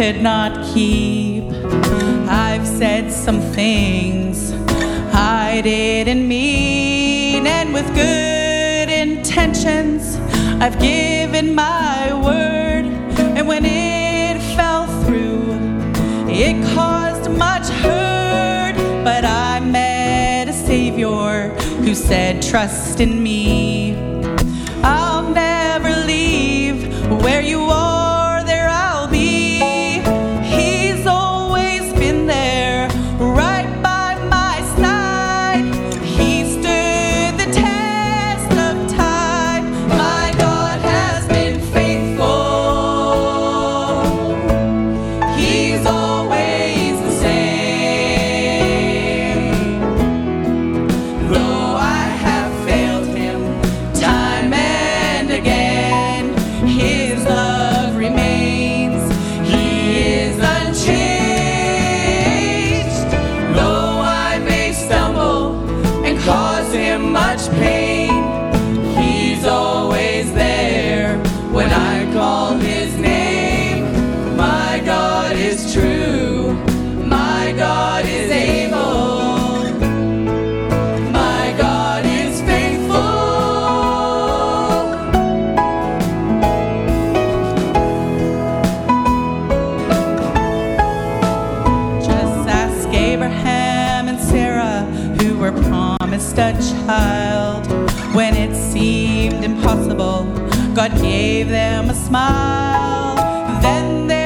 could not keep. I've said some things I didn't mean, and with good intentions, I've given my word. And when it fell through, it caused much hurt. But I met a Savior who said, Trust in me. Where you are, a child. When it seemed impossible, God gave them a smile. Then they